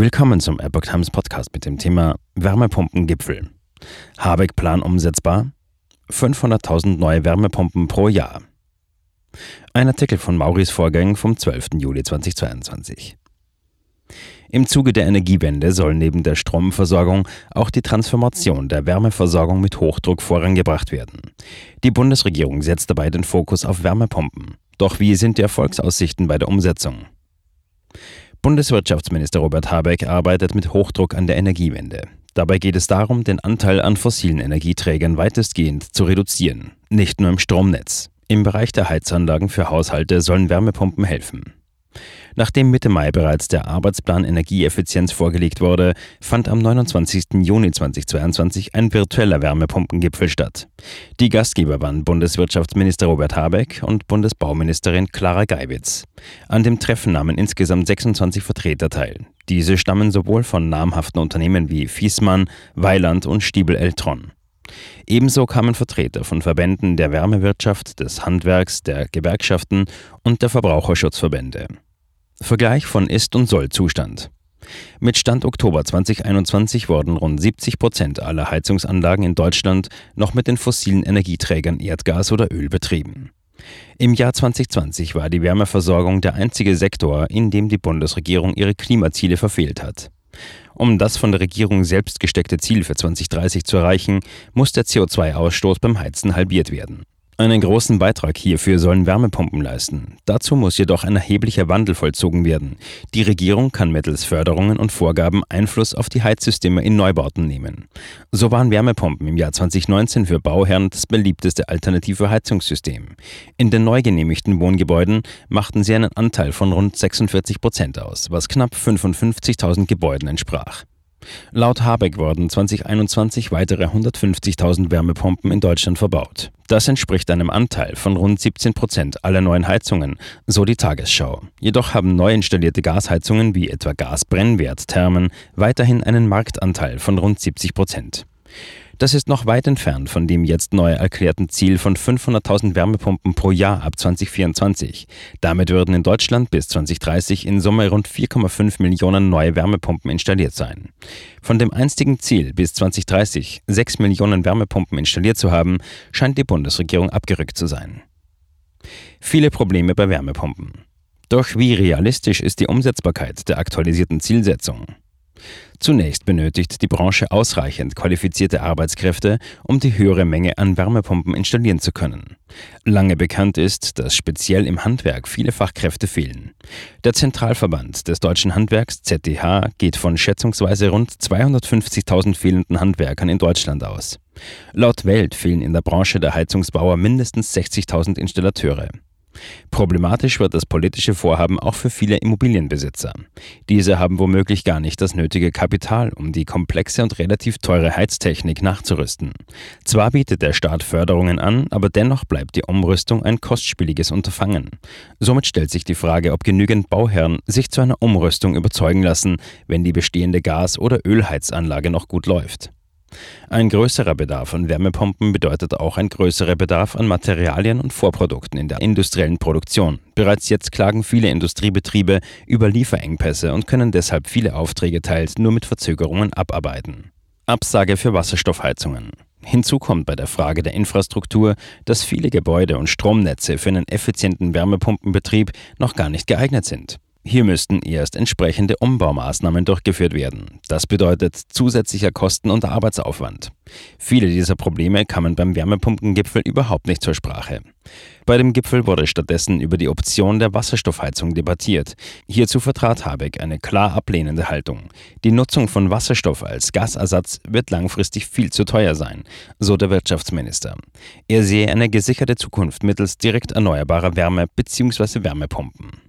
Willkommen zum Epoch Times Podcast mit dem Thema Wärmepumpengipfel. Habeck Plan umsetzbar? 500.000 neue Wärmepumpen pro Jahr. Ein Artikel von Maurice Vorgang vom 12. Juli 2022. Im Zuge der Energiewende soll neben der Stromversorgung auch die Transformation der Wärmeversorgung mit Hochdruck vorangebracht werden. Die Bundesregierung setzt dabei den Fokus auf Wärmepumpen. Doch wie sind die Erfolgsaussichten bei der Umsetzung? Bundeswirtschaftsminister Robert Habeck arbeitet mit Hochdruck an der Energiewende. Dabei geht es darum, den Anteil an fossilen Energieträgern weitestgehend zu reduzieren, nicht nur im Stromnetz. Im Bereich der Heizanlagen für Haushalte sollen Wärmepumpen helfen. Nachdem Mitte Mai bereits der Arbeitsplan Energieeffizienz vorgelegt wurde, fand am 29. Juni 2022 ein virtueller Wärmepumpengipfel statt. Die Gastgeber waren Bundeswirtschaftsminister Robert Habeck und Bundesbauministerin Clara Geiwitz. An dem Treffen nahmen insgesamt 26 Vertreter teil. Diese stammen sowohl von namhaften Unternehmen wie Fiesmann, Weiland und Stiebel Eltron. Ebenso kamen Vertreter von Verbänden der Wärmewirtschaft, des Handwerks, der Gewerkschaften und der Verbraucherschutzverbände. Vergleich von Ist- und Soll-Zustand. Mit Stand Oktober 2021 wurden rund 70 Prozent aller Heizungsanlagen in Deutschland noch mit den fossilen Energieträgern Erdgas oder Öl betrieben. Im Jahr 2020 war die Wärmeversorgung der einzige Sektor, in dem die Bundesregierung ihre Klimaziele verfehlt hat. Um das von der Regierung selbst gesteckte Ziel für 2030 zu erreichen, muss der CO2-Ausstoß beim Heizen halbiert werden. Einen großen Beitrag hierfür sollen Wärmepumpen leisten. Dazu muss jedoch ein erheblicher Wandel vollzogen werden. Die Regierung kann mittels Förderungen und Vorgaben Einfluss auf die Heizsysteme in Neubauten nehmen. So waren Wärmepumpen im Jahr 2019 für Bauherren das beliebteste alternative Heizungssystem. In den neu genehmigten Wohngebäuden machten sie einen Anteil von rund 46 Prozent aus, was knapp 55.000 Gebäuden entsprach. Laut Habeck wurden 2021 weitere 150.000 Wärmepumpen in Deutschland verbaut. Das entspricht einem Anteil von rund 17 Prozent aller neuen Heizungen, so die Tagesschau. Jedoch haben neu installierte Gasheizungen wie etwa Gasbrennwertthermen weiterhin einen Marktanteil von rund 70 Prozent. Das ist noch weit entfernt von dem jetzt neu erklärten Ziel von 500.000 Wärmepumpen pro Jahr ab 2024. Damit würden in Deutschland bis 2030 in Summe rund 4,5 Millionen neue Wärmepumpen installiert sein. Von dem einstigen Ziel, bis 2030 6 Millionen Wärmepumpen installiert zu haben, scheint die Bundesregierung abgerückt zu sein. Viele Probleme bei Wärmepumpen. Doch wie realistisch ist die Umsetzbarkeit der aktualisierten Zielsetzung? Zunächst benötigt die Branche ausreichend qualifizierte Arbeitskräfte, um die höhere Menge an Wärmepumpen installieren zu können. Lange bekannt ist, dass speziell im Handwerk viele Fachkräfte fehlen. Der Zentralverband des deutschen Handwerks ZDH geht von schätzungsweise rund 250.000 fehlenden Handwerkern in Deutschland aus. Laut Welt fehlen in der Branche der Heizungsbauer mindestens 60.000 Installateure. Problematisch wird das politische Vorhaben auch für viele Immobilienbesitzer. Diese haben womöglich gar nicht das nötige Kapital, um die komplexe und relativ teure Heiztechnik nachzurüsten. Zwar bietet der Staat Förderungen an, aber dennoch bleibt die Umrüstung ein kostspieliges Unterfangen. Somit stellt sich die Frage, ob genügend Bauherren sich zu einer Umrüstung überzeugen lassen, wenn die bestehende Gas- oder Ölheizanlage noch gut läuft. Ein größerer Bedarf an Wärmepumpen bedeutet auch ein größerer Bedarf an Materialien und Vorprodukten in der industriellen Produktion. Bereits jetzt klagen viele Industriebetriebe über Lieferengpässe und können deshalb viele Aufträge teils nur mit Verzögerungen abarbeiten. Absage für Wasserstoffheizungen. Hinzu kommt bei der Frage der Infrastruktur, dass viele Gebäude und Stromnetze für einen effizienten Wärmepumpenbetrieb noch gar nicht geeignet sind. Hier müssten erst entsprechende Umbaumaßnahmen durchgeführt werden. Das bedeutet zusätzlicher Kosten- und Arbeitsaufwand. Viele dieser Probleme kamen beim Wärmepumpengipfel überhaupt nicht zur Sprache. Bei dem Gipfel wurde stattdessen über die Option der Wasserstoffheizung debattiert. Hierzu vertrat Habeck eine klar ablehnende Haltung. Die Nutzung von Wasserstoff als Gasersatz wird langfristig viel zu teuer sein, so der Wirtschaftsminister. Er sehe eine gesicherte Zukunft mittels direkt erneuerbarer Wärme bzw. Wärmepumpen.